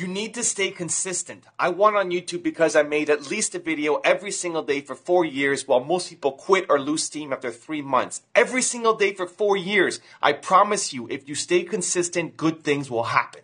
You need to stay consistent. I won on YouTube because I made at least a video every single day for four years while most people quit or lose steam after three months. Every single day for four years. I promise you, if you stay consistent, good things will happen.